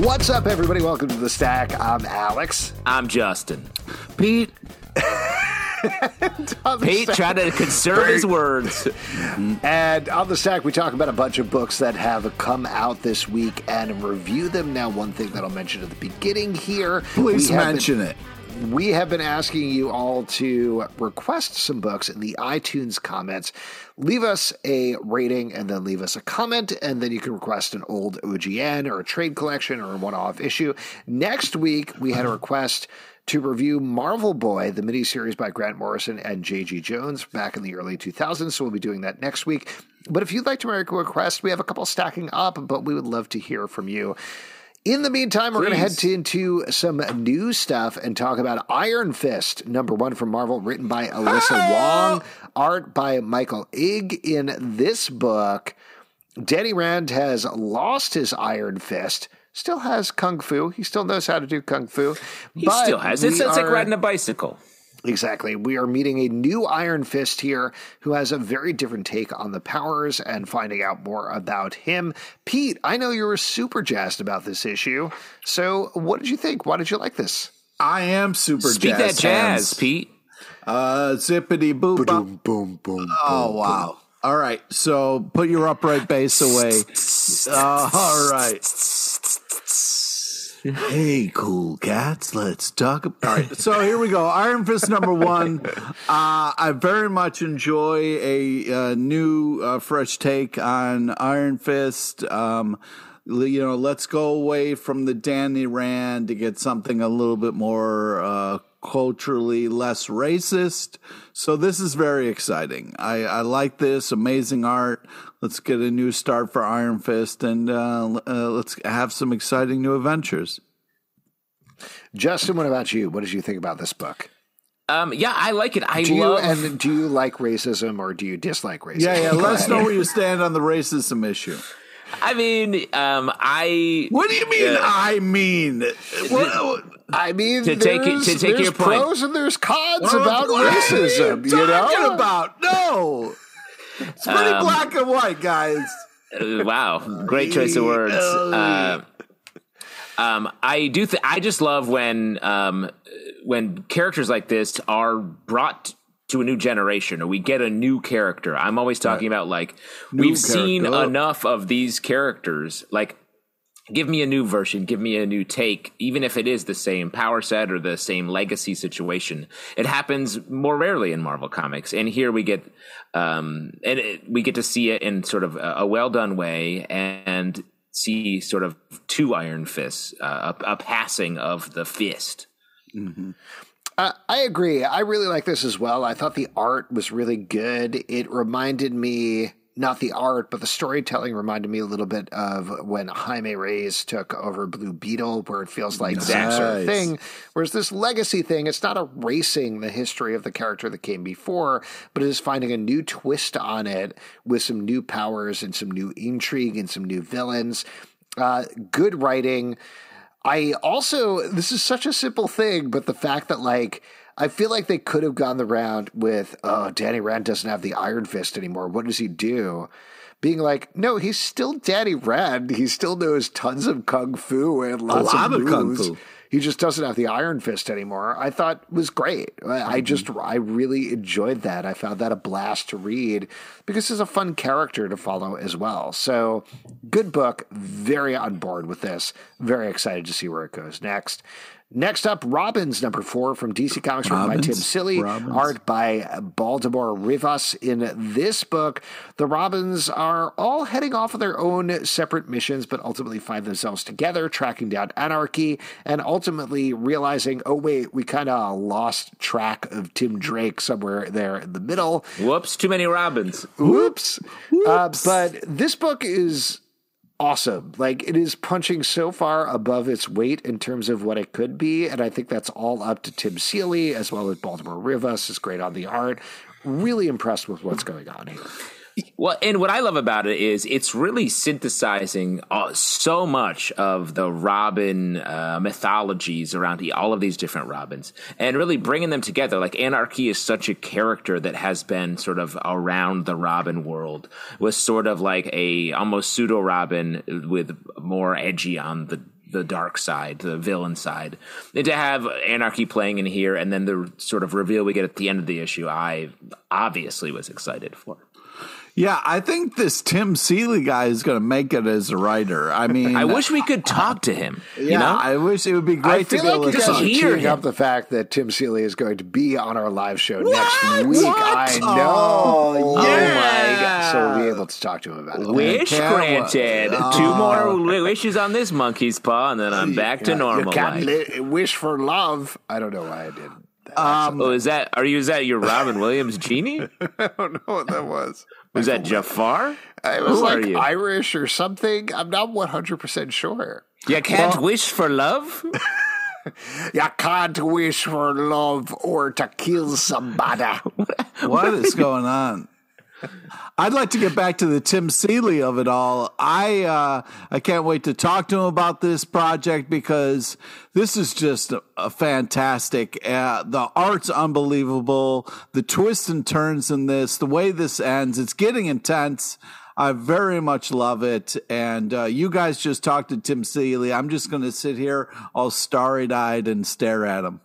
What's up, everybody? Welcome to the Stack. I'm Alex. I'm Justin. Pete. Pete trying to conserve his words. And on the Stack, we talk about a bunch of books that have come out this week and review them. Now, one thing that I'll mention at the beginning here. Please mention been- it. We have been asking you all to request some books in the iTunes comments. Leave us a rating and then leave us a comment, and then you can request an old OGN or a trade collection or a one off issue. Next week, we had a request to review Marvel Boy, the miniseries by Grant Morrison and J.G. Jones back in the early 2000s. So we'll be doing that next week. But if you'd like to make a request, we have a couple stacking up, but we would love to hear from you. In the meantime, we're going to head into some new stuff and talk about Iron Fist, number one from Marvel, written by Alyssa ah! Wong, art by Michael Ig. In this book, Danny Rand has lost his Iron Fist. Still has kung fu. He still knows how to do kung fu. He still has. It's, it's like riding a bicycle. Exactly. We are meeting a new Iron Fist here who has a very different take on the powers and finding out more about him. Pete, I know you were super jazzed about this issue. So, what did you think? Why did you like this? I am super Speak jazz that jazz, hands. Pete. Uh, zippity boop. bop. Boom, boom, boom. Oh wow! All right, so put your upright bass away. Uh, all right. Hey, cool cats, let's talk. About- All right, so here we go. Iron Fist number one. Uh, I very much enjoy a uh, new, uh, fresh take on Iron Fist. Um, you know, let's go away from the Danny Rand to get something a little bit more uh, culturally less racist. So this is very exciting. I, I like this amazing art. Let's get a new start for Iron Fist and uh, uh, let's have some exciting new adventures. Justin, what about you? What did you think about this book? Um, yeah, I like it. I Do you love. and do you like racism or do you dislike racism? Yeah, yeah. Let us know where you stand on the racism issue. I mean, um, I. What do you mean? Yeah. I mean, I mean, To take it- to take your point. pros and there's cons what- about racism. you You know, about? No, it's pretty Um, black and white, guys. Uh, wow, great choice of words. Uh, um, I do. Th- I just love when um, when characters like this are brought to a new generation, or we get a new character. I'm always talking about like we've seen enough of these characters. Like, give me a new version, give me a new take, even if it is the same power set or the same legacy situation. It happens more rarely in Marvel comics, and here we get um, and it, we get to see it in sort of a, a well done way and see sort of two Iron Fists, uh, a, a passing of the fist. Uh, I agree. I really like this as well. I thought the art was really good. It reminded me, not the art, but the storytelling reminded me a little bit of when Jaime Reyes took over Blue Beetle, where it feels like the same sort of thing. Whereas this legacy thing, it's not erasing the history of the character that came before, but it is finding a new twist on it with some new powers and some new intrigue and some new villains. Uh, good writing. I also, this is such a simple thing, but the fact that, like, I feel like they could have gone the round with, oh, Danny Rand doesn't have the Iron Fist anymore. What does he do? Being like, no, he's still Danny Rand. He still knows tons of kung fu and lots lot of, of kung fu. He just doesn't have the Iron Fist anymore. I thought was great. I I mm-hmm. just, I really enjoyed that. I found that a blast to read because he's a fun character to follow as well. So, good book. Very on board with this. Very excited to see where it goes next. Next up, Robins, number four from DC Comics, written by Tim Robbins? Silly, Robbins? art by Baldemar Rivas. In this book, the Robins are all heading off on their own separate missions, but ultimately find themselves together, tracking down anarchy, and ultimately realizing, oh, wait, we kind of lost track of Tim Drake somewhere there in the middle. Whoops, too many Robins. Whoops. Uh, but this book is awesome. Like it is punching so far above its weight in terms of what it could be, and I think that's all up to Tim Seeley as well as Baldemar Rivas is great on the art. Really impressed with what's going on here. Well, and what I love about it is it's really synthesizing uh, so much of the Robin uh, mythologies around all of these different Robins and really bringing them together. Like Anarchy is such a character that has been sort of around the Robin world, was sort of like a almost pseudo Robin with more edgy on the the dark side, the villain side. And to have Anarchy playing in here and then the sort of reveal we get at the end of the issue, I obviously was excited for. Yeah, I think this Tim Seeley guy is going to make it as a writer. I mean, I wish we could talk to him. Yeah, you know? I wish it would be great I feel to be like able to guys just are hear him. up the fact that Tim Seeley is going to be on our live show next week. What? I oh, know. Oh, yeah. yeah. So we'll be able to talk to him about it. Wish granted. wait. Two Oh. more wishes on this monkey's paw, and then I'm back to normal You can't life. li- wish for love. I don't know why I did. That. Um, Oh, is that? Are you? Is that your Robin Williams genie? I don't know what that was. Was that Jafar? It was Who like? Irish or something. I'm not 100% sure. You can't wish for love. You can't wish for love or to kill somebody. what is going on? I'd like to get back to the Tim Seeley of it all. I uh, I can't wait to talk to him about this project because this is just a, a fantastic. Uh, the art's unbelievable. The twists and turns in this, the way this ends, it's getting intense. I very much love it. And uh, you guys just talked to Tim Seeley. I'm just going to sit here all starry eyed and stare at him.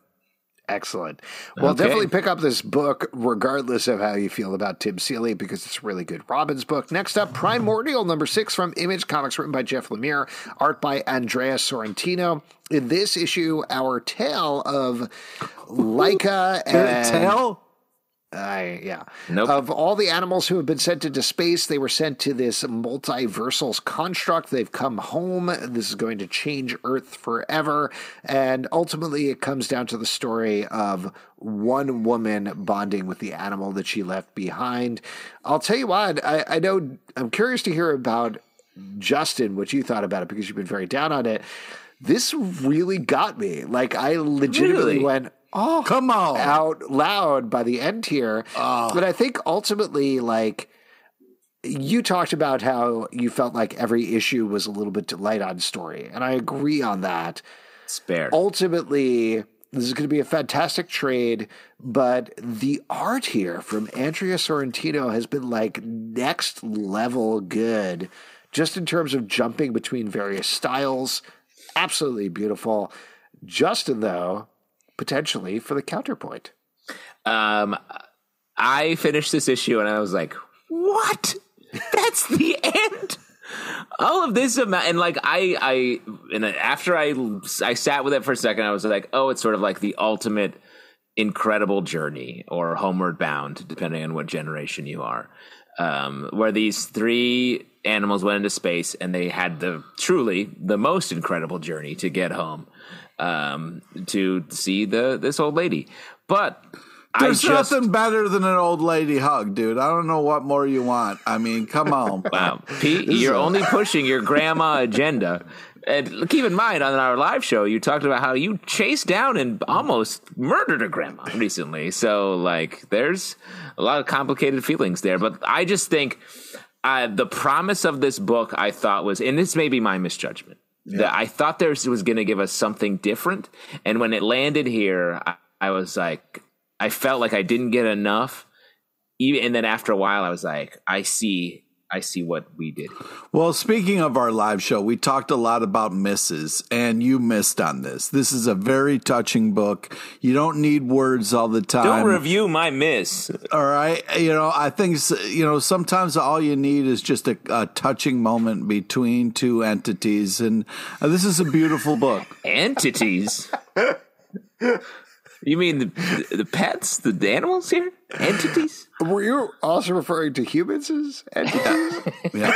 Excellent. Well, Okay. definitely pick up this book, regardless of how you feel about Tim Seeley, because it's a really good Robin's book. Next up, Primordial number six from Image Comics, written by Jeff Lemire, art by Andrea Sorrentino. In this issue, our tale of Laika and Tail? I yeah. Nope. Of all the animals who have been sent into space, they were sent to this multiversal construct. They've come home. This is going to change Earth forever. And ultimately, it comes down to the story of one woman bonding with the animal that she left behind. I'll tell you what, I, I know I'm curious to hear about Justin, what you thought about it, because you've been very down on it. This really got me. Like, I legitimately Really? went, oh, Come on. out loud by the end here. Oh. But I think ultimately, like, you talked about how you felt like every issue was a little bit light on story. And I agree on that. Spare. Ultimately, this is going to be a fantastic trade, but the art here from Andrea Sorrentino has been like next level good, just in terms of jumping between various styles. Absolutely beautiful. Justin, though, potentially for the counterpoint. Um, I finished this issue and I was like, "What? That's the end." All of this amount, and like I, I, and after I, I sat with it for a second. I was like, "Oh, it's sort of like the ultimate incredible journey or homeward bound, depending on what generation you are." Um, where these three animals went into space and they had the truly the most incredible journey to get home um, to see the this old lady. But There's just, nothing better than an old lady hug, dude. I don't know what more you want. I mean, come on. Wow, Pete, you're only pushing your grandma agenda. And keep in mind, on our live show, you talked about how you chased down and almost murdered a grandma recently. So, like, there's a lot of complicated feelings there. But I just think uh, the promise of this book, I thought was, and this may be my misjudgment, that I thought there was going to give us something different. And when it landed here, I, I was like, I felt like I didn't get enough. Even, and then after a while, I was like, I see. I see what we did. Well, speaking of our live show, we talked a lot about misses, and you missed on this. This is a very touching book. You don't need words all the time. Don't review my miss. all right. You know, I think, you know, sometimes all you need is just a, a touching moment between two entities. And uh, this is a beautiful book. Entities. You mean the, the pets, the animals here? Entities? Were you also referring to humans as entities? Yeah.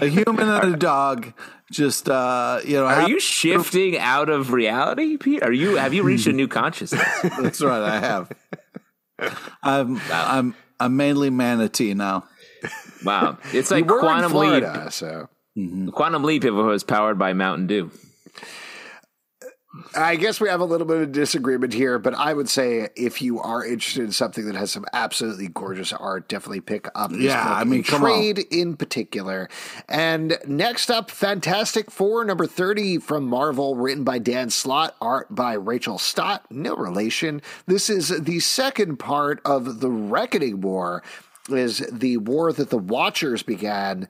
a human and a dog just, uh, you know, Are have- you shifting out of reality, Pete? Are you have you reached a new consciousness? That's right. I have. I'm, I'm, I'm mainly manatee now. Wow, it's You like were in quantum leap. Florida, so Quantum leap if it was powered by Mountain Dew. I guess we have a little bit of disagreement here, but I would say if you are interested in something that has some absolutely gorgeous art, definitely pick up this Yeah, book I mean, come on. trade in particular. And next up, Fantastic Four number 30 from Marvel, written by Dan Slott, art by Rachel Stott, no relation. This is the second part of the Reckoning War, is the war that the Watchers began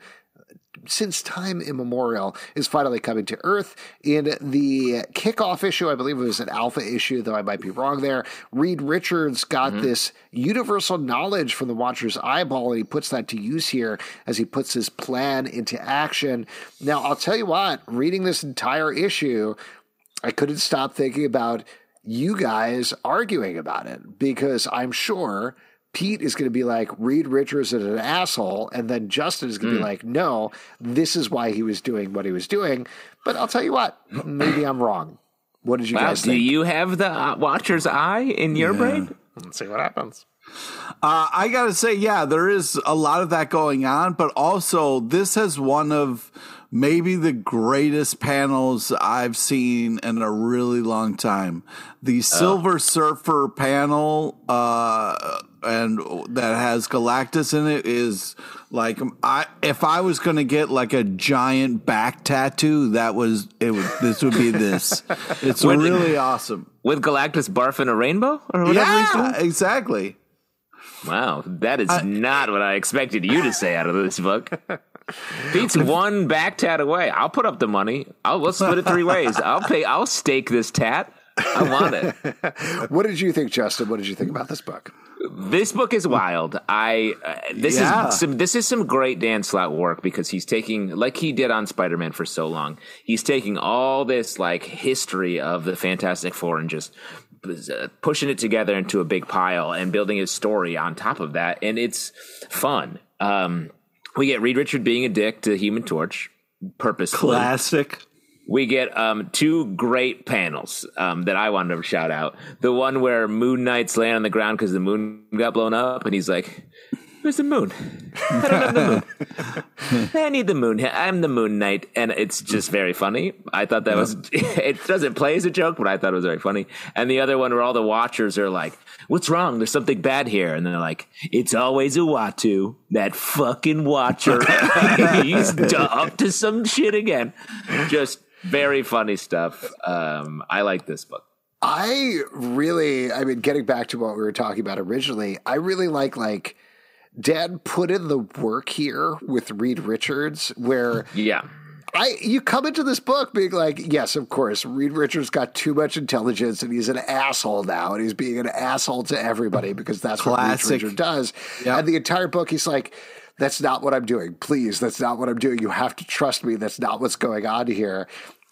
since time immemorial is finally coming to Earth. In the kickoff issue, I believe it was an alpha issue, though I might be wrong there. Reed Richards got mm-hmm. this universal knowledge from the Watcher's eyeball, and he puts that to use here as he puts his plan into action. Now, I'll tell you what, reading this entire issue, I couldn't stop thinking about you guys arguing about it because I'm sure Pete is going to be like, Reed Richards is an asshole. And then Justin is going to mm. be like, no, this is why he was doing what he was doing. But I'll tell you what, maybe I'm wrong. What did you guys think? Do you have the uh, Watcher's eye in your yeah. brain? Let's see what happens. Uh, I got to say, yeah, there is a lot of that going on, but also this has one of maybe the greatest panels I've seen in a really long time. The oh. Silver Surfer panel, uh, and that has Galactus in it is like I if I was going to get like a giant back tattoo, that was it. Would this would be this? It's really awesome with Galactus barfing a rainbow or whatever. Yeah, exactly. Wow, that is not what I expected you to say out of this book. Pete's one back tat away. I'll put up the money. I'll let's split it three ways. I'll pay. I'll stake this tat. I want it. what did you think, Justin? What did you think about this book? This book is wild. I uh, this yeah. is some this is some great Dan Slott work because he's taking like he did on Spider Man for so long. He's taking all this like history of the Fantastic Four and just uh, pushing it together into a big pile and building his story on top of that, and it's fun. Um, we get Reed Richard being a dick to Human Torch, purposefully. Classic. We get um, two great panels um, that I wanted to shout out. The one where Moon Knight's laying on the ground because the moon got blown up, and he's like, Where's the moon? I don't have the moon. I need the moon. I'm the Moon Knight, and it's just very funny. I thought that was. It doesn't play as a joke, but I thought it was very funny. And the other one where all the Watchers are like, "What's wrong? There's something bad here," and they're like, "It's always a Uatu, that fucking Watcher. He's up to some shit again." Just very funny stuff. Um, I like this book. I really, I mean, getting back to what we were talking about originally, I really like like Dad put in the work here with Reed Richards, where yeah. I you come into this book being like, yes, of course, Reed Richards got too much intelligence and he's an asshole now, and he's being an asshole to everybody because that's Classic. what Reed Richards does. Yep. And the entire book, he's like, that's not what I'm doing. Please, that's not what I'm doing. You have to trust me. That's not what's going on here.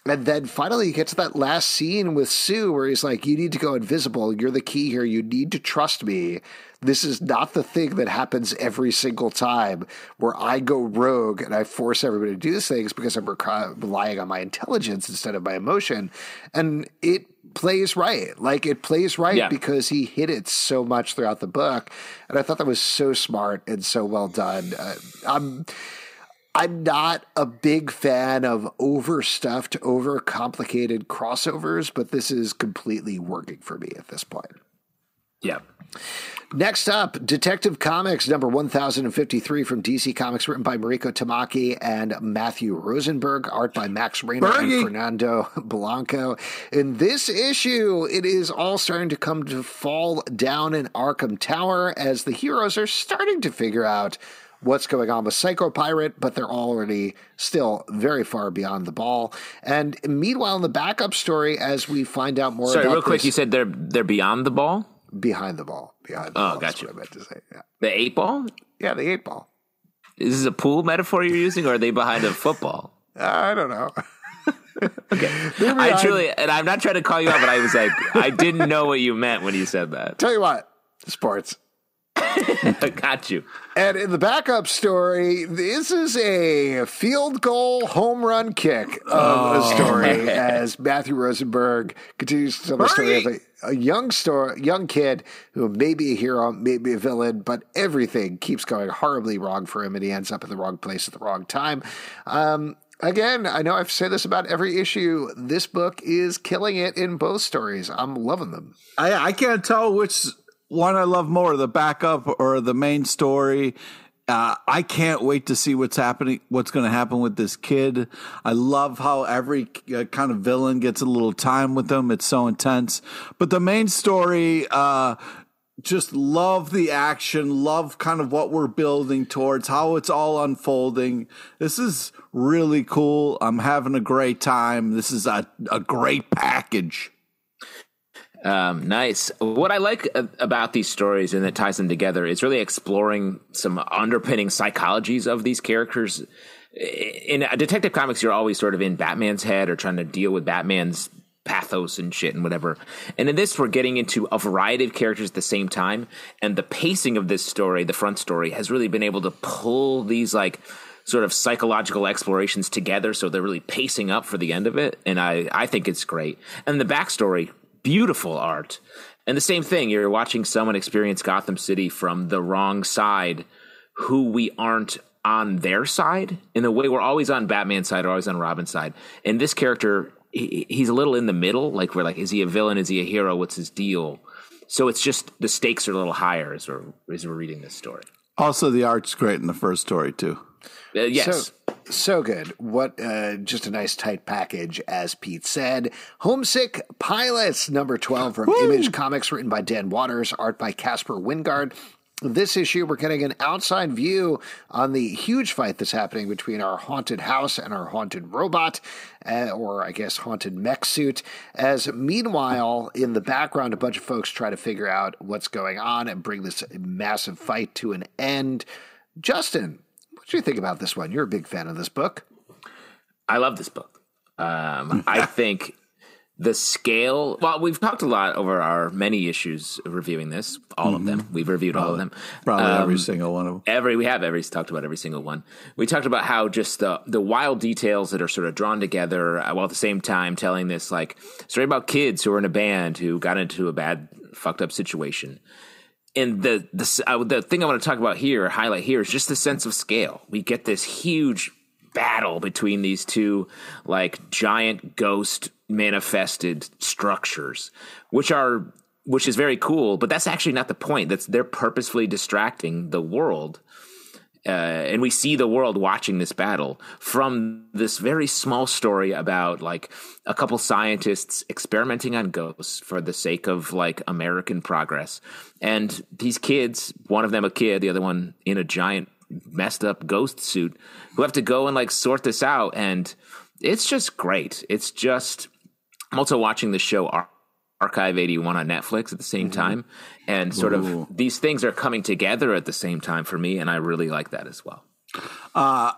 And then finally, you get to that last scene with Sue where he's like, You need to go invisible. You're the key here. You need to trust me. This is not the thing that happens every single time where I go rogue and I force everybody to do these things because I'm relying on my intelligence instead of my emotion. And it plays right. Like it plays right yeah. because he hit it so much throughout the book. And I thought that was so smart and so well done. Uh, I'm. I'm not a big fan of overstuffed, overcomplicated crossovers, but this is completely working for me at this point. Yeah. Next up, Detective Comics number 1053 from DC Comics, written by Mariko Tamaki and Matthew Rosenberg, art by Max Raynor Bergie. and Fernando Blanco. In this issue, it is all starting to come to fall down in Arkham Tower as the heroes are starting to figure out what's going on with Psycho Pirate, but they're already still very far beyond the ball. And meanwhile, in the backup story, as we find out more Sorry, real quick, you said they're they're beyond the ball? behind the ball. Behind the oh, ball. gotcha. What I meant to say. Yeah. The eight ball? Yeah, the eight ball. Is this a pool metaphor you're using, or are they behind a football? I don't know. okay. I truly, and I'm not trying to call you out, but I was like, I didn't know what you meant when you said that. Tell you what, sports. Got you. And in the backup story, this is a field goal home run kick of oh. a story as Matthew Rosenberg continues to tell the story of a, a young story, young kid who may be a hero, may be a villain, but everything keeps going horribly wrong for him, and he ends up in the wrong place at the wrong time. Um, again, I know I've said this about every issue. This book is killing it in both stories. I'm loving them. I, I can't tell which one I love more, the backup or the main story. Uh, I can't wait to see what's happening, what's going to happen with this kid. I love how every uh, kind of villain gets a little time with them. It's so intense. But the main story, uh, just love the action, love kind of what we're building towards, how it's all unfolding. This is really cool. I'm having a great time. This is a, a great package. Um, nice. What I like about these stories and that ties them together is really exploring some underpinning psychologies of these characters. In Detective Comics, you're always sort of in Batman's head or trying to deal with Batman's pathos and shit and whatever. And in this, we're getting into a variety of characters at the same time. And the pacing of this story, the front story, has really been able to pull these like sort of psychological explorations together. So they're really pacing up for the end of it. And I, I think it's great. And the backstory, beautiful art. And the same thing, you're watching someone experience Gotham City from the wrong side who we aren't on their side in the way we're always on Batman's side or always on Robin's side. And this character he, he's a little in the middle. Like we're like, is he a villain? Is he a hero? What's his deal? So it's just the stakes are a little higher as we're as we're reading this story. Also, the art's great in the first story too. Uh, yes. So, so good. What uh, just a nice tight package, as Pete said. Homesick Pilots, number 12 from Woo! Image Comics, written by Dan Watters, art by Caspar Wijngaard. This issue, we're getting an outside view on the huge fight that's happening between our haunted house and our haunted robot, uh, or I guess haunted mech suit. As meanwhile, in the background, a bunch of folks try to figure out what's going on and bring this massive fight to an end. Justin, what do you think about this one? You're a big fan of this book. I love this book. Um, I think the scale well we've talked a lot over our many issues reviewing this all mm-hmm. of them we've reviewed probably, all of them probably um, every single one of them every we have every talked about every single one we talked about how just the the wild details that are sort of drawn together uh, while at the same time telling this like story about kids who are in a band who got into a bad fucked up situation and the the uh, the thing I want to talk about here, highlight here, is just the sense of scale. We get this huge battle between these two like giant ghost manifested structures, which are which is very cool. But that's actually not the point. That's they're purposefully distracting the world. Uh, and we see the world watching this battle from this very small story about like a couple scientists experimenting on ghosts for the sake of like American progress. And these kids, one of them a kid, the other one in a giant messed up ghost suit, who have to go and like sort this out. And it's just great. It's just I'm also watching the show Archive 81 on Netflix at the same mm-hmm. time. And sort Ooh. of these things are coming together at the same time for me. And I really like that as well. Uh,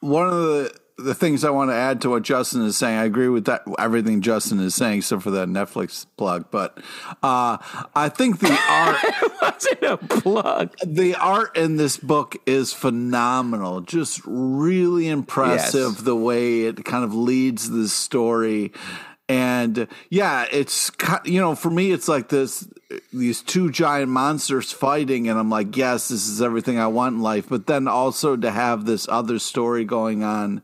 one of the the things I want to add to what Justin is saying, I agree with that everything Justin is saying, except for that Netflix plug. But uh, I think the art wasn't a plug. The art in this book is phenomenal, just really impressive. Yes. The way it kind of leads the story, and yeah, it's you know for me it's like this these two giant monsters fighting, and I'm like, yes, this is everything I want in life. But then also to have this other story going on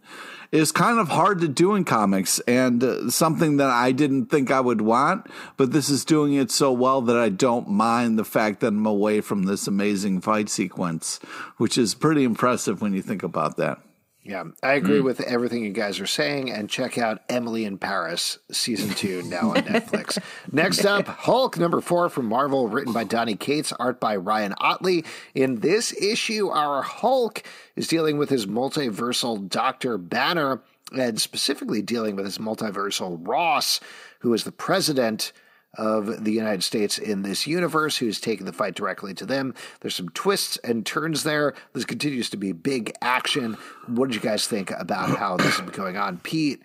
is kind of hard to do in comics, and uh, something that I didn't think I would want. But this is doing it so well that I don't mind the fact that I'm away from this amazing fight sequence, which is pretty impressive when you think about that. Yeah, I agree mm. with everything you guys are saying. And check out Emily in Paris, season two, now on Netflix. Next up, Hulk number four from Marvel, written by Donny Cates, art by Ryan Ottley. In this issue, our Hulk is dealing with his multiversal Dr. Banner, and specifically dealing with his multiversal Ross, who is the president of the United States in this universe who's taking the fight directly to them. There's some twists and turns there. This continues to be big action. What did you guys think about how this is going on? Pete,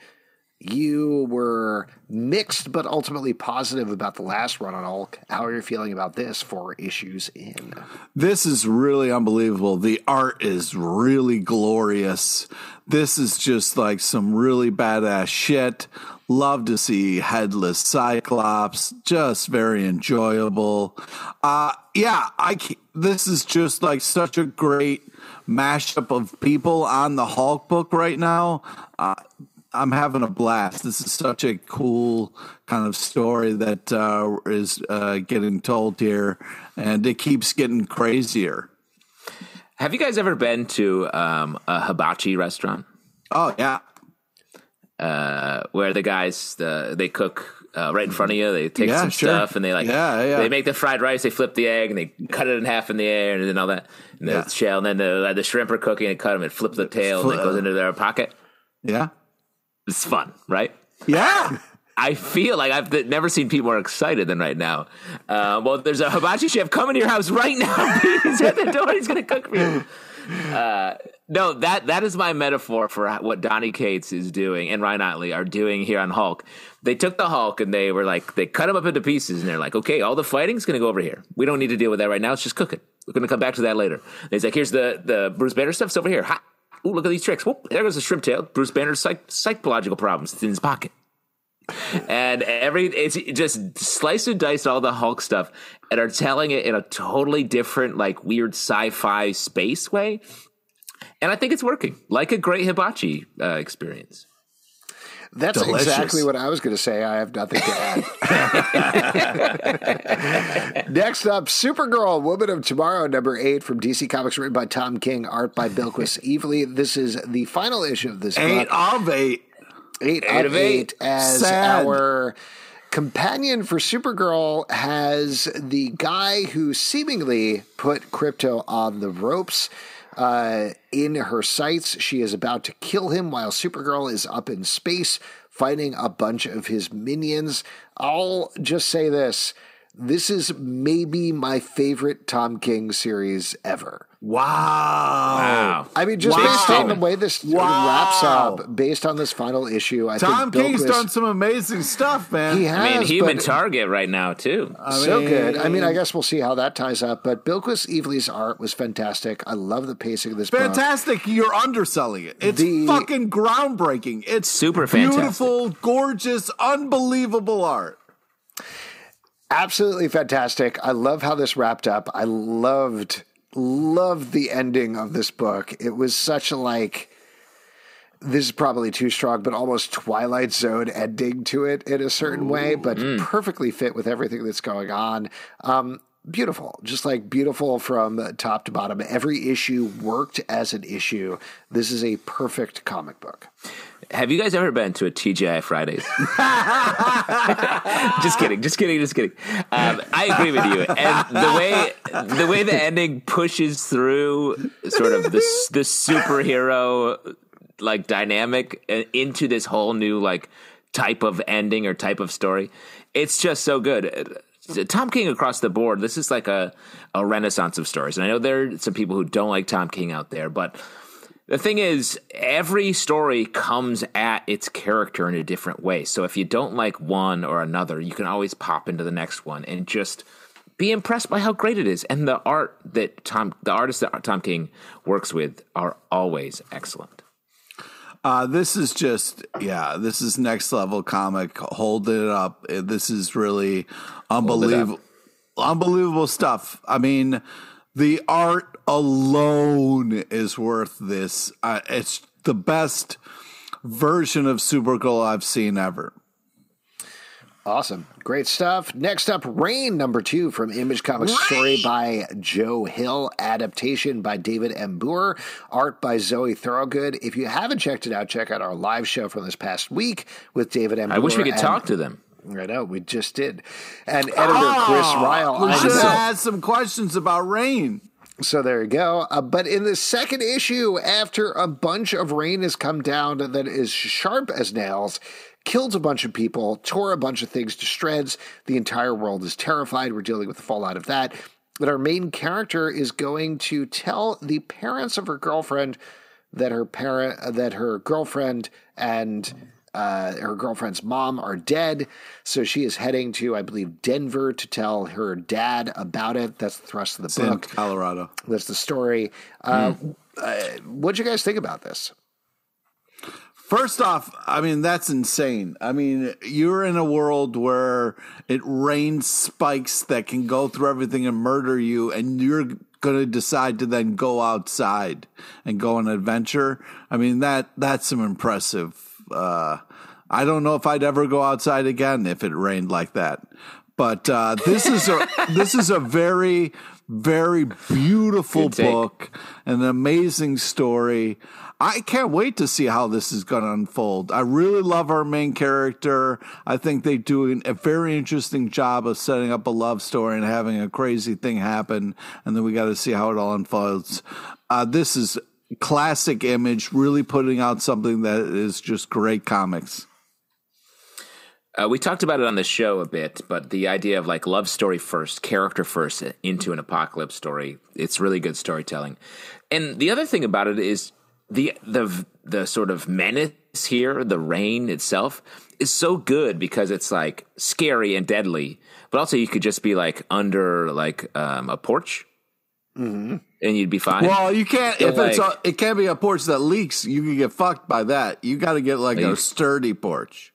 you were mixed but ultimately positive about the last run on Hulk. How are you feeling about this four issues in? This is really unbelievable. The art is really glorious. This is just like some really badass shit. Love to see headless Cyclops. Just very enjoyable. Uh, yeah, I. This is just like such a great mashup of people on the Hulk book right now. Uh, I'm having a blast. This is such a cool kind of story that uh, is uh, getting told here, and it keeps getting crazier. Have you guys ever been to um, a hibachi restaurant? Oh yeah, uh, where the guys the, they cook uh, right in front of you. They take Yeah, some sure. stuff and they like Yeah, yeah. they make the fried rice. They flip the egg and they cut it in half in the air and then all that. And the Yeah. shell and then the, the shrimp are cooking and cut them and flip the tail and it goes into their pocket. Yeah. It's fun, right? Yeah. I feel like I've never seen people more excited than right now. Uh, well, there's a hibachi chef coming to your house right now. He's at the door. He's going to cook for you. Uh, no, that that is my metaphor for what Donny Cates is doing and Ryan Ottley are doing here on Hulk. They took the Hulk and they were like, they cut him up into pieces and they're like, okay, all the fighting's going to go over here. We don't need to deal with that right now. It's just cooking. We're going to come back to that later. And he's like, here's the the Bruce Banner stuff's over here. Ha! Ooh, look at these tricks. Whoop, there goes the shrimp tail. Bruce Banner's psych- psychological problems. It's in his pocket and every it's just slice and dice all the Hulk stuff and are telling it in a totally different, like weird sci-fi space way. And I think it's working, like a great hibachi uh, experience. That's Delicious. exactly what I was going to say. I have nothing to add. Next up, Supergirl, Woman of Tomorrow, number eight from DC Comics, written by Tom King, art by Bilquis Evely. This is the final issue of this Eight book. of eight. Eight, Eight out of of eight, eight. as Sad. our companion for Supergirl has the guy who seemingly put Krypto on the ropes. Uh, in her sights, she is about to kill him while Supergirl is up in space fighting a bunch of his minions. I'll just say this this is maybe my favorite Tom King series ever. Wow. Wow. I mean, just Wow. based on the way this Wow. wraps up, based on this final issue, I Tom think King's Bilquis- done some amazing stuff, man. He has, I mean, Human but Target right now too. so mean- good. I mean, I guess we'll see how that ties up. But Bilquis Evely's art was fantastic. I love the pacing of this book. Fantastic. You're underselling it. It's The- fucking groundbreaking. It's Super fantastic. beautiful, gorgeous, unbelievable art. Absolutely fantastic. I love how this wrapped up. I loved loved the ending of this book. It was such a like this is probably too strong, but almost Twilight Zone ending to it in a certain way, but perfectly fit with everything that's going on. Um, beautiful, just like beautiful from top to bottom. Every issue worked as an issue. This is a perfect comic book. Have you guys ever been to a TGI Fridays? just kidding, just kidding, just kidding. Um, I agree with you, and the way the way the ending pushes through sort of the the superhero like dynamic uh, into this whole new like type of ending or type of story, it's just so good. Tom King across the board. This is like a a renaissance of stories, and I know there are some people who don't like Tom King out there, but the thing is, every story comes at its character in a different way. So if you don't like one or another, you can always pop into the next one and just be impressed by how great it is. And the art that Tom, the artists that Tom King works with, are always excellent. Uh, this is just, yeah, this is next level comic. Hold it up. This is really unbelievable, unbelievable stuff. I mean, the art alone is worth this. Uh, it's the best version of Supergirl I've seen ever. Awesome. Great stuff. Next up, Rain, number two from Image Comics, story by Joe Hill, adaptation by David M. Booher, art by Zoe Thorogood. If you haven't checked it out, check out our live show from this past week with David M. I wish we could and- talk to them. I know, we just did. And editor Chris Ryall. We I should know. have had some questions about rain. So there you go. Uh, but in the second issue, after a bunch of rain has come down that is sharp as nails, killed a bunch of people, tore a bunch of things to shreds, the entire world is terrified. We're dealing with the fallout of that. But our main character is going to tell the parents of her girlfriend that her parent that her girlfriend and uh, her girlfriend's mom are dead. So she is heading to, I believe, Denver to tell her dad about it. That's the thrust of the In book. Colorado. That's the story. Uh, uh, what'd you guys think about this? First off, I mean, that's insane. I mean, you're in a world where it rains spikes that can go through everything and murder you, and you're going to decide to then go outside and go on an adventure. I mean, that that's some impressive. Uh, I don't know if I'd ever go outside again if it rained like that. But uh, this is a this is a very Very beautiful book, an amazing story. I can't wait to see how this is going to unfold. I really love our main character. I think they do a very interesting job of setting up a love story and having a crazy thing happen, and then we got to see how it all unfolds. Uh, this is classic image, really putting out something that is just great comics. Uh, we talked about it on the show a bit, but the idea of like love story first, character first into an apocalypse story, it's really good storytelling. And the other thing about it is the the the sort of menace here, the rain itself is so good because it's like scary and deadly, but also you could just be like under like um, a porch. And you'd be fine. Well, you can't if Like- it's a, it can't be a porch that leaks. You can get fucked by that. You got to get like a sturdy porch.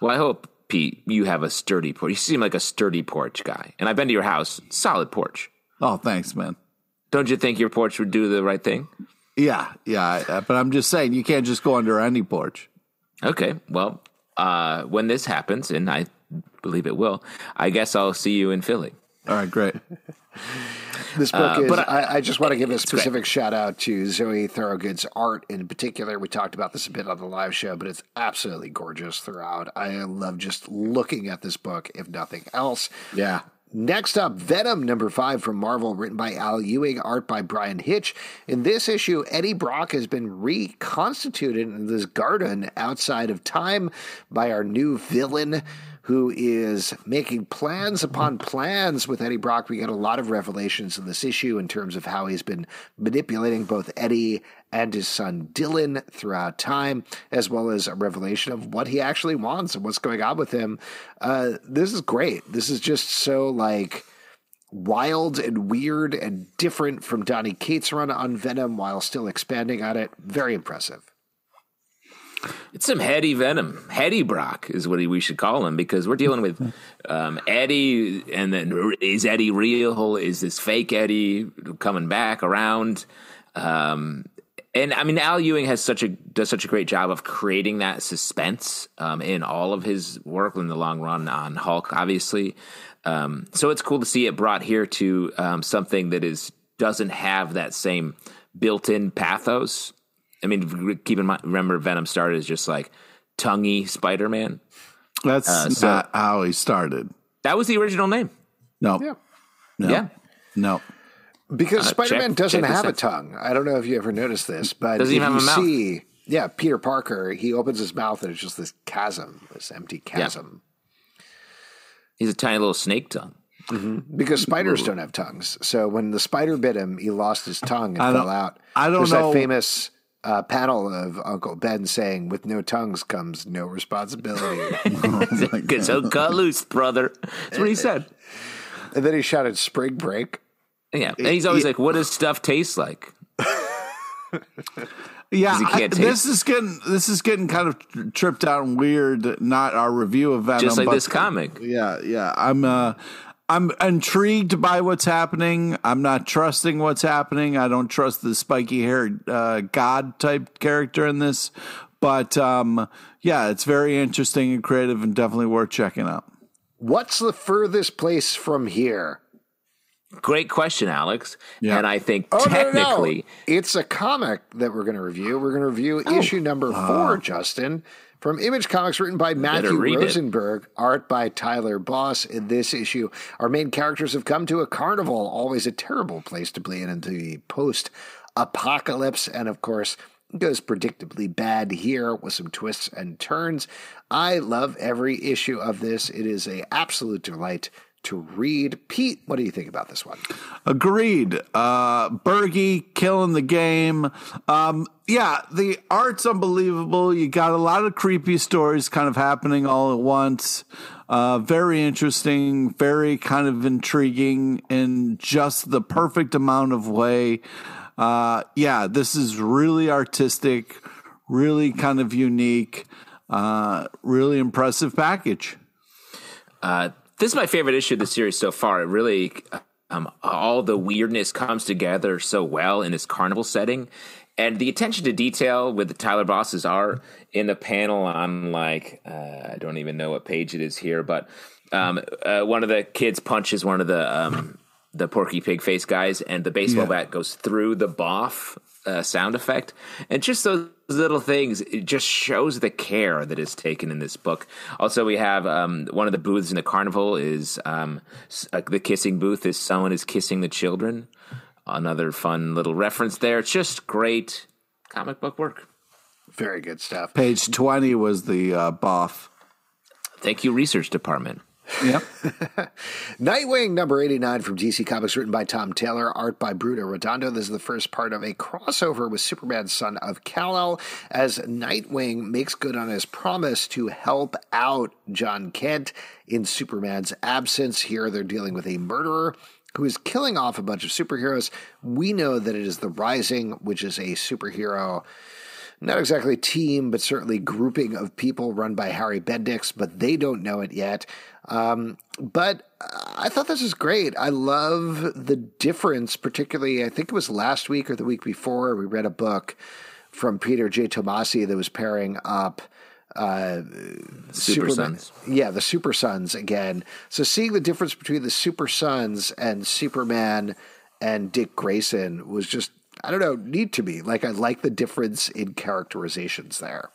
Well, I hope, Pete, you have a sturdy porch. You seem like a sturdy porch guy. And I've been to your house, solid porch. Oh, thanks, man. Don't you think your porch would do the right thing? Yeah, yeah, but I'm just saying you can't just go under any porch. Okay, well, uh, when this happens, and I believe it will, I guess I'll see you in Philly. All right, great. This book is. but I, I just want to give a great. specific shout out to Zoe Thorogood's art in particular. We talked about this a bit on the live show, but it's absolutely gorgeous throughout. I love just looking at this book, if nothing else. Yeah. Next up, Venom number five from Marvel, written by Al Ewing, art by Bryan Hitch. In this issue, Eddie Brock has been reconstituted in this garden outside of time by our new villain, who is making plans upon plans with Eddie Brock. We get a lot of revelations in this issue in terms of how he's been manipulating both Eddie and his son Dylan throughout time, as well as a revelation of what he actually wants and what's going on with him. Uh, this is great. This is just so like wild and weird and different from Donny Cates' run on Venom while still expanding on it. Very impressive. It's some heady venom. Heady Brock is what we should call him because we're dealing with um, Eddie, and then is Eddie real? Is this fake Eddie coming back around? Um, and I mean, Al Ewing has such a does such a great job of creating that suspense um, in all of his work in the long run on Hulk, obviously. Um, so it's cool to see it brought here to um, something that is doesn't have that same built-in pathos. I mean, keep in mind, remember Venom started as just like tonguey Spider Man. That's so- not how he started. That was the original name. No, Yeah. no, Yeah. no. Because Uh, Spider Man doesn't check have a tongue. I don't know if you ever noticed this, but Doesn't even have you a mouth. see, yeah, Peter Parker, he opens his mouth and it's just this chasm, this empty chasm. He's a tiny little snake tongue. Because spiders don't have tongues. So when the spider bit him, he lost his tongue and fell out. I don't There's know- that famous uh, panel of Uncle Ben saying, "With no tongues comes no responsibility." Because he'll cut loose, brother. That's what he said. and then he shouted, "Spring break." Yeah. And he's always like, what does stuff taste like? yeah, I- this is getting this is getting kind of tripped out and weird. Not our review of Venom, Just like but- this comic. Yeah, yeah. I'm uh I'm intrigued by what's happening. I'm not trusting what's happening. I don't trust the spiky haired uh, god type character in this. But um yeah, it's very interesting and creative and definitely worth checking out. What's the furthest place from here? Great question, Alex. Yeah. And I think Oh, no, no, no. technically, it's a comic that we're going to review. We're going to review issue number four, Justin, from Image Comics, written by Matthew read it. Rosenberg, art by Tyler Boss. In this issue, our main characters have come to a carnival, always a terrible place to bleed into the post apocalypse. And of course, goes predictably bad here with some twists and turns. I love every issue of this. It is a absolute delight to read. Pete, what do you think about this one? Agreed. Uh Bergie killing the game. Um yeah, the art's unbelievable. You got a lot of creepy stories kind of happening all at once. Uh very interesting, very kind of intriguing in just the perfect amount of way. Uh yeah, this is really artistic, really kind of unique, uh really impressive package. uh, this is my favorite issue of the series so far. It really, um, all the weirdness comes together so well in this carnival setting. And the attention to detail with the Tyler Boss's art in the panel on like uh, I don't even know what page it is here, but um, uh, one of the kids punches one of the um, the Porky Pig face guys, and the baseball Yeah. bat goes through the boff uh, sound effect, and just those little things. It just shows the care that is taken in this book. Also, we have um, one of the booths in the carnival is um, uh, the kissing booth. Is someone is kissing the children. Another fun little reference there. It's just great comic book work. Very good stuff. Page 20 was the uh, boff. Thank you, research department. Yep. Nightwing number 89 from DC Comics, written by Tom Taylor, art by Bruno Redondo. This is the first part of a crossover with Superman's son of Kal-El, as Nightwing makes good on his promise to help out Jon Kent in Superman's absence. Here they're dealing with a murderer who is killing off a bunch of superheroes. We know that it is the Rising, which is a superhero not exactly team, but certainly grouping of people run by Henry Bendix, but they don't know it yet. Um, but I thought this was great. I love the difference, particularly, I think it was last week or the week before, we read a book from Peter J. Tomasi that was pairing up uh, Super Superman- Sons. Yeah, the Super Sons again. So seeing the difference between the Super Sons and Superman and Dick Grayson was just, I don't know, neat to me. Like, I like the difference in characterizations there.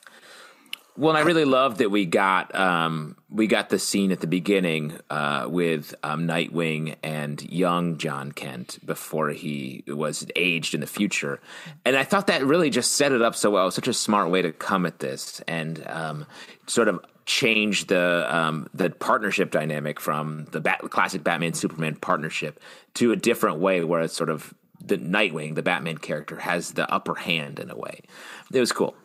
Well, and I really love that we got um, we got the scene at the beginning uh, with um, Nightwing and young Jon Kent before he was aged in the future, and I thought that really just set it up so well. Such a smart way to come at this and um, sort of change the um, the partnership dynamic from the bat- classic Batman Superman partnership to a different way, where it's sort of the Nightwing, the Batman character, has the upper hand in a way. It was cool.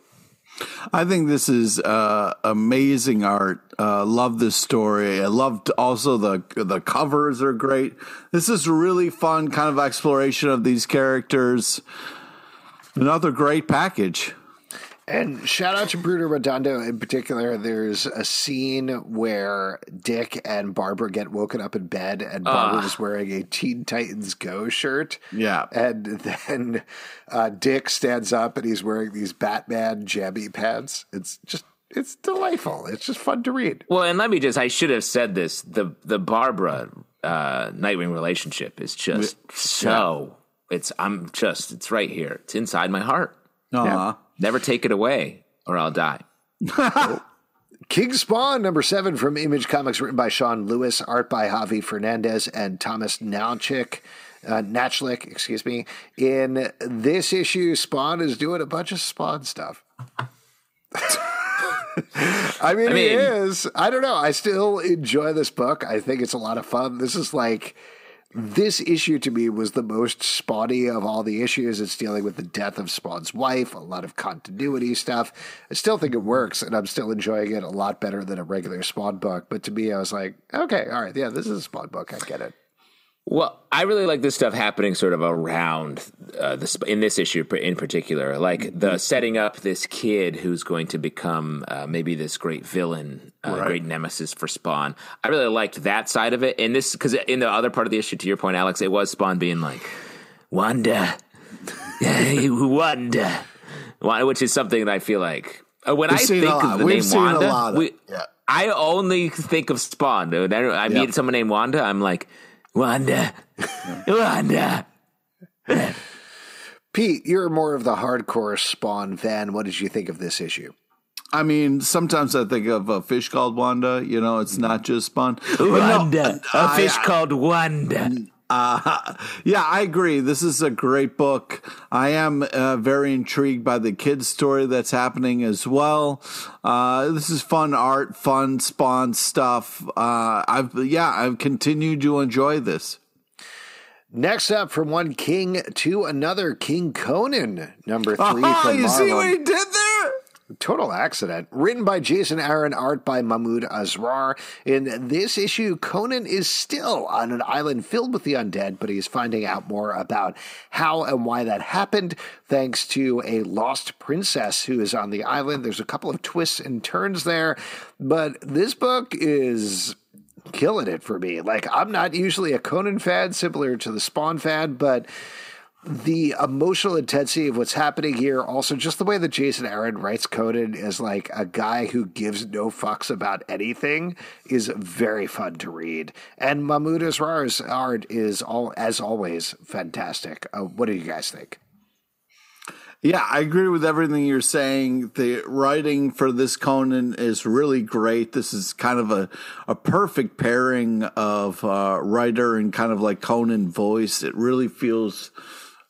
I think this is uh, amazing art. Uh, love this story. I loved also the the covers are great. This is really fun kind of exploration of these characters. Another great package. And shout out to Bruno Redondo in particular. There's a scene where Dick and Barbara get woken up in bed, and Barbara is wearing a Teen Titans Go shirt. Yeah. And then uh, Dick stands up and he's wearing these Batman jammy pants. It's just, it's delightful. It's just fun to read. Well, and let me just—I should have said this: the the Barbara uh, Nightwing relationship is just so. It's I'm just it's right here. It's inside my heart. Aw. Never take it away, or I'll die. King Spawn, number seven from Image Comics, written by Sean Lewis, art by Javi Fernandez and Thomas Nachlik. Uh, Nachlik, excuse me. In this issue, Spawn is doing a bunch of Spawn stuff. I mean, I he mean- is. I don't know. I still enjoy this book. I think it's a lot of fun. This is like this issue to me was the most spawny of all the issues. It's dealing with the death of Spawn's wife, a lot of continuity stuff. I still think it works, and I'm still enjoying it a lot better than a regular Spawn book. But to me, I was like, okay, all right, yeah, this is a Spawn book. I get it. Well, I really like this stuff happening sort of around uh, this in this issue in particular, like the setting up this kid who's going to become uh, maybe this great villain, uh, great nemesis for Spawn. I really liked that side of it, and this because in the other part of the issue, to your point, Alex, it was Spawn being like, "Wanda, Wanda," Wanda," which is something that I feel like uh, when We've I think of the We've name Wanda, of- we, yeah. I only think of Spawn. Dude. I, I meet Yep. someone named Wanda, I'm like, Wanda, Wanda. Pete, you're more of the hardcore Spawn fan. What did you think of this issue? I mean, sometimes I think of a fish called Wanda. You know, it's not just Spawn. But no, Wanda, a I- fish called Wanda. Uh, yeah, I agree. This is a great book. I am uh, very intrigued by the kids' story that's happening as well. Uh, this is fun art, fun Spawn stuff. Uh, I've yeah, I've continued to enjoy this. Next up, from one king to another, King Conan, number three Oh, from you see Marvel. what he did there? Total accident. Written by Jason Aaron, art by Mahmud Asrar. In this issue, Conan is still on an island filled with the undead, but he's finding out more about how and why that happened thanks to a lost princess who is on the island. There's a couple of twists and turns there, but this book is killing it for me. Like, I'm not usually a Conan fan, similar to the Spawn fan, but the emotional intensity of what's happening here, also just the way that Jason Aaron writes Conan as like a guy who gives no fucks about anything is very fun to read. And Mahmud Asrar's art is all as always fantastic. Uh, what do you guys think? Yeah, I agree with everything you're saying. The writing for this Conan is really great. This is kind of a, a perfect pairing of uh, writer and kind of like Conan voice. It really feels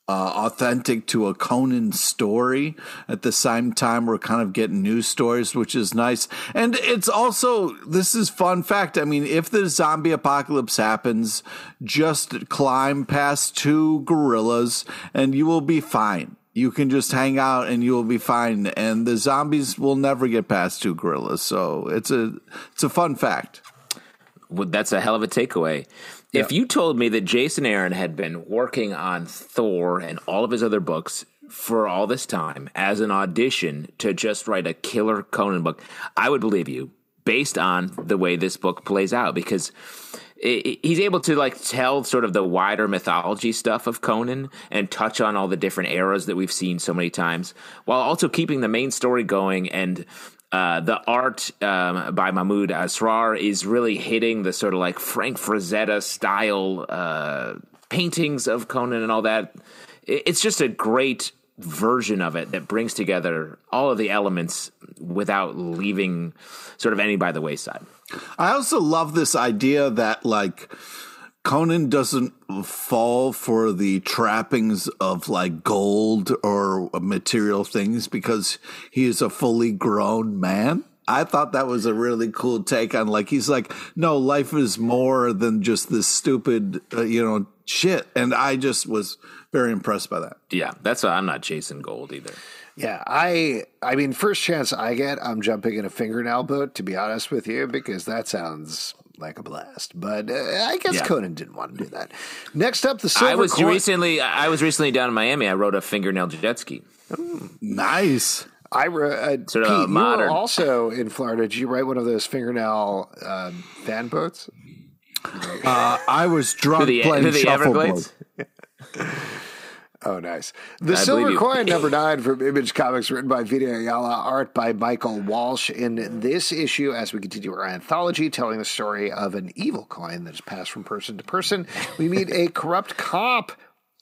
uh, authentic to a Conan story. At the same time, we're kind of getting news stories, which is nice. And it's also, this is fun fact. I mean, if the zombie apocalypse happens, just climb past two gorillas and you will be fine you can just hang out and you will be fine. And the zombies will never get past two gorillas. So it's a it's a fun fact. Well, that's a hell of a takeaway. Yeah. If you told me that Jason Aaron had been working on Thor and all of his other books for all this time as an audition to just write a killer Conan book, I would believe you based on the way this book plays out because he's able to like tell sort of the wider mythology stuff of Conan and touch on all the different eras that we've seen so many times, while also keeping the main story going. And uh, the art um, by Mahmud Asrar is really hitting the sort of like Frank Frazetta style uh, paintings of Conan and all that. It's just a great version of it that brings together all of the elements without leaving sort of any by the wayside. I also love this idea that like Conan doesn't fall for the trappings of like gold or material things because he is a fully grown man. I thought that was a really cool take on like he's like no life is more than just this stupid uh, you know shit and I just was very impressed by that. Yeah, that's why I'm not chasing gold either. Yeah, I I mean, first chance I get, I'm jumping in a fingernail boat. To be honest with you, because that sounds like a blast. But uh, I guess yeah. Conan didn't want to do that. Next up, the silver. I was coin- recently. I was recently down in Miami. I rode a fingernail jet ski. Mm, nice. I uh, sort Pete, you were also in Florida. Did you write one of those fingernail uh, fan boats? Uh, I was drunk the, playing the shuffleboard. Oh, nice. The I Silver Coin, number nine from Image Comics, written by Vita Ayala, art by Michael Walsh. In this issue, as we continue our anthology, telling the story of an evil coin that is passed from person to person, we meet a corrupt cop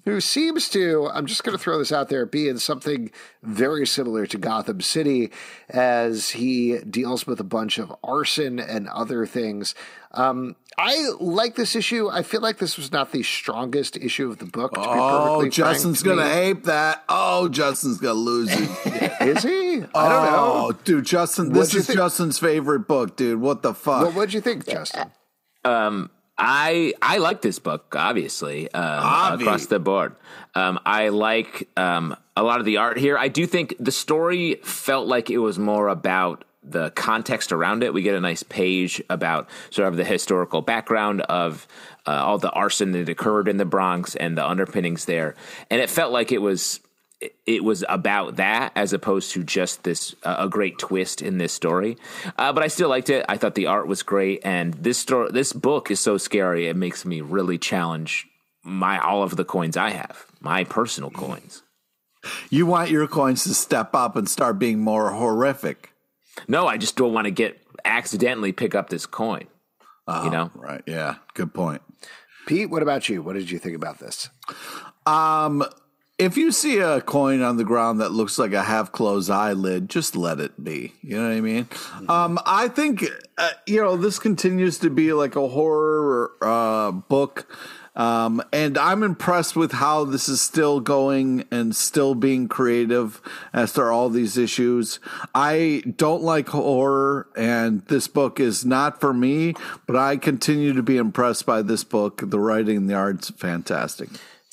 who seems to, I'm just going to throw this out there, be in something very similar to Gotham City as he deals with a bunch of arson and other things. Um, I like this issue. I feel like this was not the strongest issue of the book. oh, Justin's going to ape that. Oh, Justin's going to lose it. Is he? I don't oh, know. dude, Justin, this is think? Justin's favorite book, dude. What the fuck? Well, what'd you think, Justin? Um, I I like this book, obviously, um, across the board. Um, I like um, a lot of the art here. I do think the story felt like it was more about the context around it. We get a nice page about sort of the historical background of uh, all the arson that occurred in the Bronx and the underpinnings there, and it felt like it was it was about that as opposed to just this uh, a great twist in this story. Uh, but I still liked it. I thought the art was great, and this story, this book is so scary. It makes me really challenge my all of the coins I have, my personal coins. You want your coins to step up and start being more horrific. No, I just don't want to get accidentally pick up this coin. Oh, you know, right? Yeah, good point. Pete, what about you? What did you think about this? Um, if you see a coin on the ground that looks like a half closed eyelid, just let it be. You know what I mean? Mm-hmm. Um, I think, uh, you know, this continues to be like a horror uh, book. Um, and I'm impressed with how this is still going and still being creative after all these issues. I don't like horror, and this book is not for me, but I continue to be impressed by this book. The writing and the art's fantastic.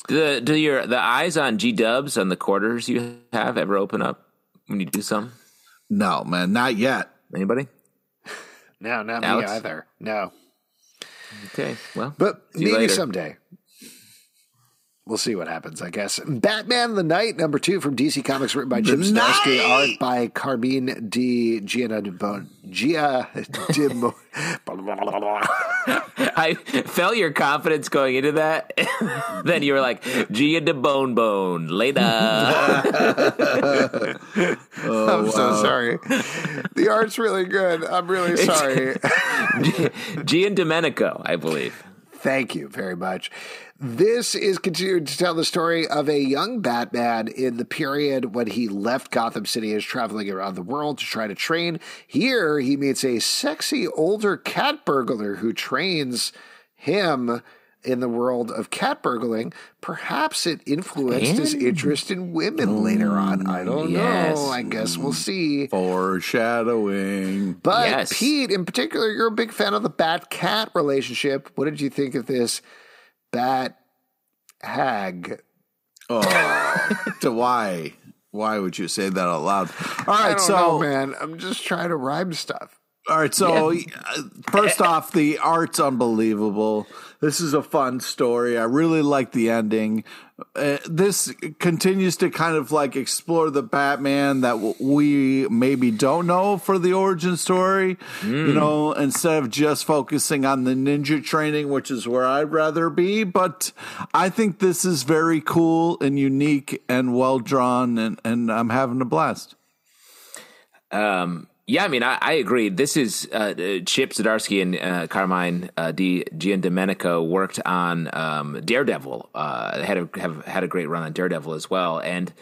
Do, do your the eyes on G Dubs on the quarters you have ever open up when you do some? No, man, not yet. Anybody? no, not Alex? me either. No. Okay, well, but maybe later. someday. We'll see what happens, I guess. Batman the Night, number two from DC Comics, written by Jim Zdarsky, art by Carmine Di Gianadibon. Gia Dim. I felt your confidence going into that. then you were like, Gia de Bone Bone, later. oh, I'm wow. so sorry. The art's really good. I'm really sorry. Gian Domenico, I believe. Thank you very much. This is continuing to tell the story of a young Batman in the period when he left Gotham City and is traveling around the world to try to train. Here, he meets a sexy older cat burglar who trains him in the world of cat burgling. Perhaps it influenced and... his interest in women later on. I don't yes. know. I guess we'll see. Foreshadowing. But yes. Pete, in particular, you're a big fan of the Bat Cat relationship. What did you think of this? Bat hag. Oh, to why? Why would you say that out loud? All right, so know, man, I'm just trying to rhyme stuff. All right, so yeah. Uh, first off, the art's unbelievable. This is a fun story. I really like the ending. Uh, this continues to kind of like explore the Batman that w- we maybe don't know for the origin story. Mm. You know, instead of just focusing on the ninja training, which is where I'd rather be. But I think this is very cool and unique and well drawn, and, and I'm having a blast. Um, yeah, I mean, I, I agree. This is uh, Chip Zdarsky and uh, Carmine uh, Di Giandomenico worked on um, Daredevil. Uh, had a, have had a great run on Daredevil as well. And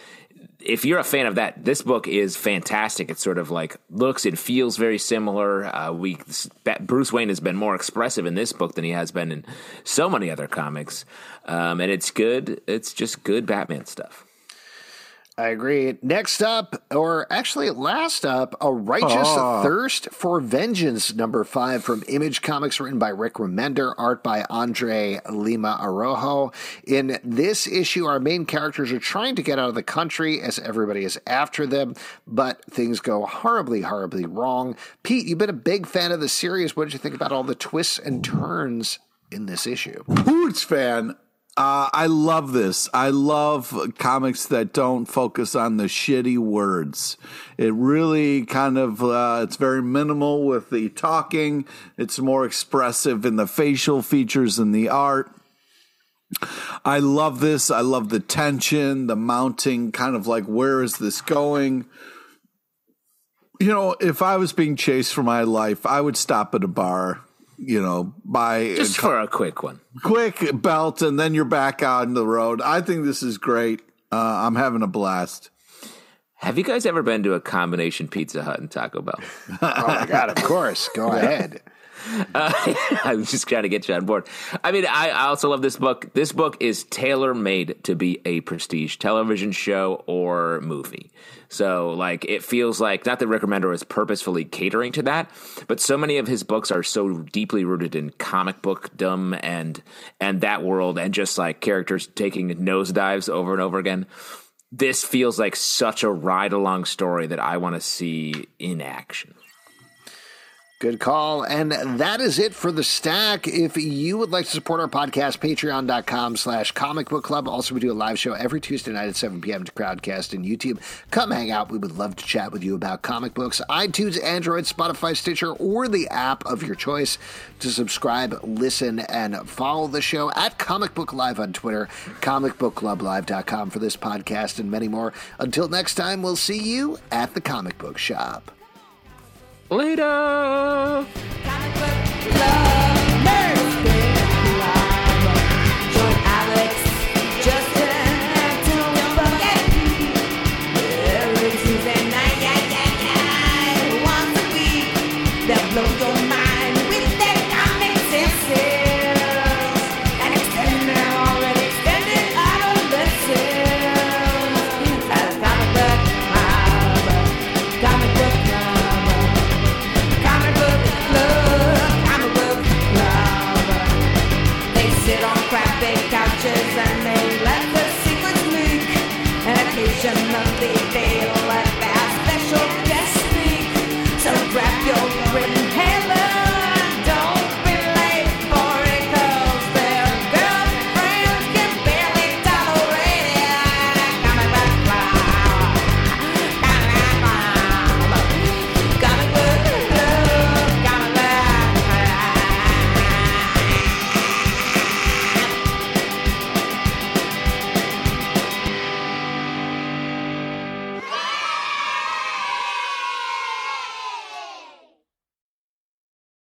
if you're a fan of that, this book is fantastic. It sort of like looks and feels very similar. Uh, we Bruce Wayne has been more expressive in this book than he has been in so many other comics, um, and it's good. It's just good Batman stuff. I agree. Next up, or actually last up, A Righteous oh. Thirst for Vengeance, number five from Image Comics, written by Rick Remender, art by Andre Lima Araujo. In this issue, our main characters are trying to get out of the country as everybody is after them, but things go horribly, horribly wrong. Pete, you've been a big fan of the series. What did you think about all the twists and turns in this issue? Huge fan. Uh, I love this. I love comics that don't focus on the shitty words. It really kind of uh, it's very minimal with the talking. It's more expressive in the facial features and the art. I love this. I love the tension, the mounting, kind of like where is this going? You know, if I was being chased for my life, I would stop at a bar you know, buy just a, for a quick one, quick belt, and then you're back out on the road. I think this is great. Uh, I'm having a blast. Have you guys ever been to a combination Pizza Hut and Taco Bell? oh my god! Of course, go ahead. Uh, I'm just trying to get you on board. I mean, I, I also love this book. This book is tailor made to be a prestige television show or movie. So, like, it feels like not that Rick Remender is purposefully catering to that, but so many of his books are so deeply rooted in comic book dumb and and that world, and just like characters taking nosedives over and over again. This feels like such a ride along story that I want to see in action. Good call. And that is it for the stack. If you would like to support our podcast, patreon.com slash comic book club. Also, we do a live show every Tuesday night at 7 p.m. to Crowdcast and YouTube. Come hang out. We would love to chat with you about comic books. iTunes, Android, Spotify, Stitcher, or the app of your choice to subscribe, listen, and follow the show at Comic Book Live on Twitter, comicbookclublive.com for this podcast and many more. Until next time, we'll see you at the comic book shop. Later.